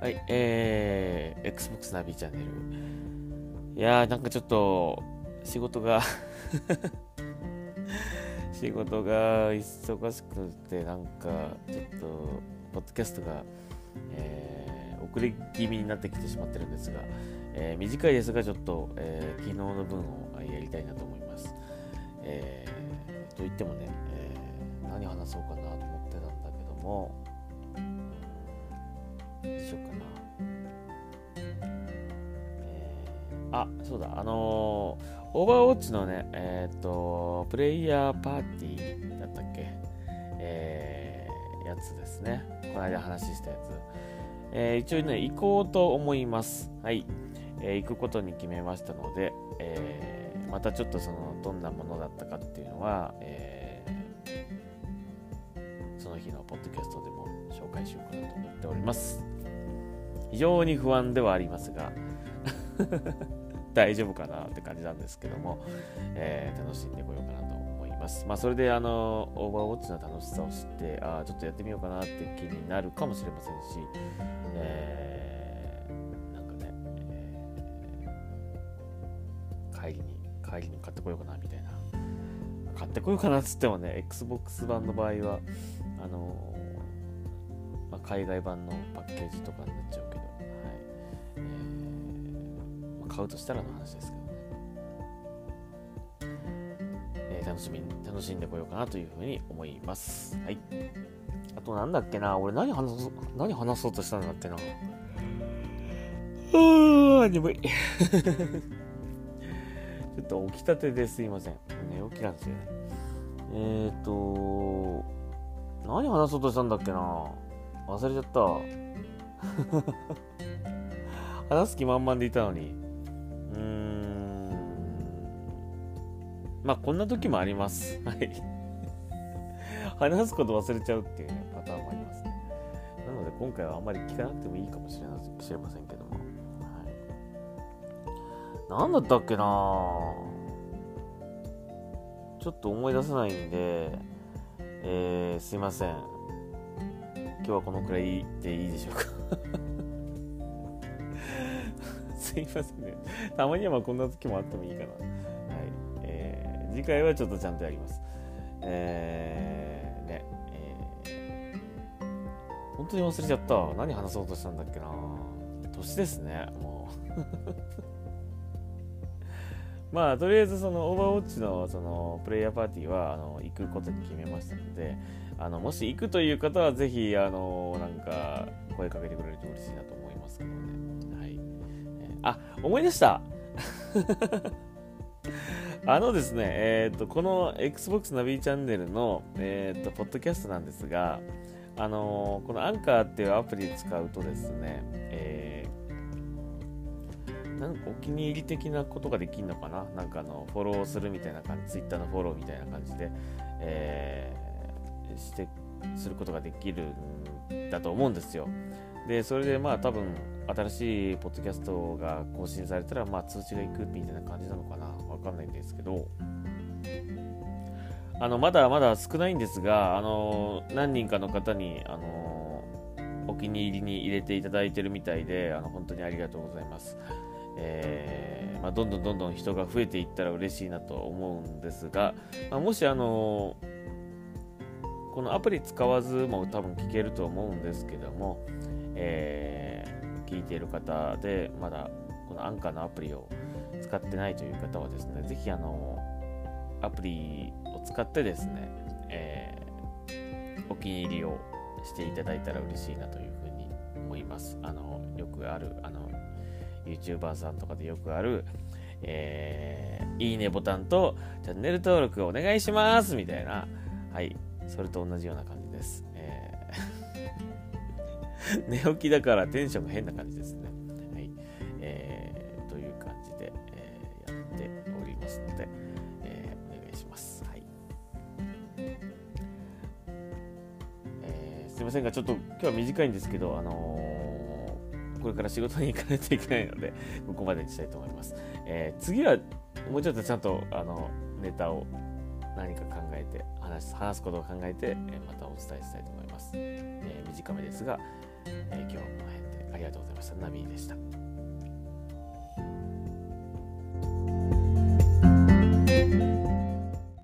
はい、えー、Xbox ナビチャンネル。いやー、なんかちょっと、仕事が 仕事が忙しくて、なんか、ちょっと、ポッドキャストが、えー、遅れ気味になってきてしまってるんですが、えー、短いですが、ちょっと、えー、昨日の分をやりたいなと思います。えー、と言ってもね、えー、何話そうかなと思ってたんだけども、でしょうかな。えー、あ、そうだ、あのー、オーバーウォッチのね、えっ、ー、と、プレイヤーパーティーだったっけ？えー、やつですね。この間話したやつ。えー、一応ね、行こうと思います。はい。えー、行くことに決めましたので、えー、またちょっとその、どんなものだったかっていうのは、えー、その日のポッドキャストでも紹介しようかなと思っております。非常に不安ではありますが 大丈夫かなって感じなんですけども、えー、楽しんでこようかなと思います。まあ、それであのオーバーウォッチの楽しさを知ってああちょっとやってみようかなって気になるかもしれませんし、えー、なんかね、えー、帰りに帰りに買ってこようかなみたいな買ってこようかなっつってもね XBOX 版の場合はあのまあ、海外版のパッケージとかになっちゃうけどはい。えー、まあ買うとしたらの話ですけどね、えー、楽しみ楽しんでこようかなというふうに思います。はい。あとなんだっけな俺何話そ何話そうとしたんだっけな。あ眠い。ちょっと起きたてですいません。寝起きなんですよね。えっ、ー、と何話そうとしたんだっけな忘れちゃった 話す気満々でいたのにうーん。まあ、こんな時もあります。はい。話すこと忘れちゃうっていうね、パターンもありますね。なので、今回はあんまり聞かなくてもいいかもしれない知れませんけども。はい。何だったっけなちょっと思い出せないんで、えー、すいません。今日はこのくらいでいいでしょうか？すいませんね。たまにはまあこんな時もあってもいいかな。はい。えー、次回はちょっとちゃんとやります。えー、ね、えー、本当に忘れちゃった。何話そうとしたんだっけな。年ですね、もう。まあ、とりあえずそのオーバーウォッチのそのプレイヤーパーティーはあの行くことに決めましたので、あのもし行くという方はぜひあのなんか声かけてくれると嬉しいなと思いますけどね。はいあ、思い出したあのですね、えっ、ー、と、この Xbox ナビチャンネルの、え、ー、と、ポッドキャストなんですが、あの、このアンカーっていうアプリ使うとですね、なんかお気に入り的なことができるのかな？なんかあの、フォローするみたいな感じ、Twitter のフォローみたいな感じで、えー、して、することができるんだと思うんですよ。で、それでまあ多分、新しいポッドキャストが更新されたら、まあ、通知がいくみたいな感じなのかな？わかんないんですけど、あの、まだまだ少ないんですが、あの、何人かの方に、あの、お気に入りに入れていただいてるみたいで、あの、本当にありがとうございます。えー、まあ、どんどんどんどん人が増えていったら嬉しいなと思うんですが、まあ、もしあのこのアプリ使わずも多分聞けると思うんですけども、えー聞いている方で、まだこのアンカーのアプリを使ってないという方はですね、ぜひあの、アプリを使ってですね、えー、お気に入りをしていただいたら嬉しいなというふうに思います。あの、よくある、あの、YouTuber さんとかでよくある、えー、いいねボタンとチャンネル登録お願いしますみたいな、はい、それと同じような感じです。えー 寝起きだからテンションが変な感じですね。はい。えー、という感じで、えー、やっておりますので、えー、お願いします。はい。えー、すいませんが、ちょっと今日は短いんですけど、あのー、これから仕事に行かないといけないので、ここまでにしたいと思います。えー、次は、もうちょっとちゃんと、あの、ネタを何か考えて話す、話すことを考えて、えまたお伝えしたいと思います。えー、短めですが、えー、今日はこの辺で。ありりがとうございましたナビでした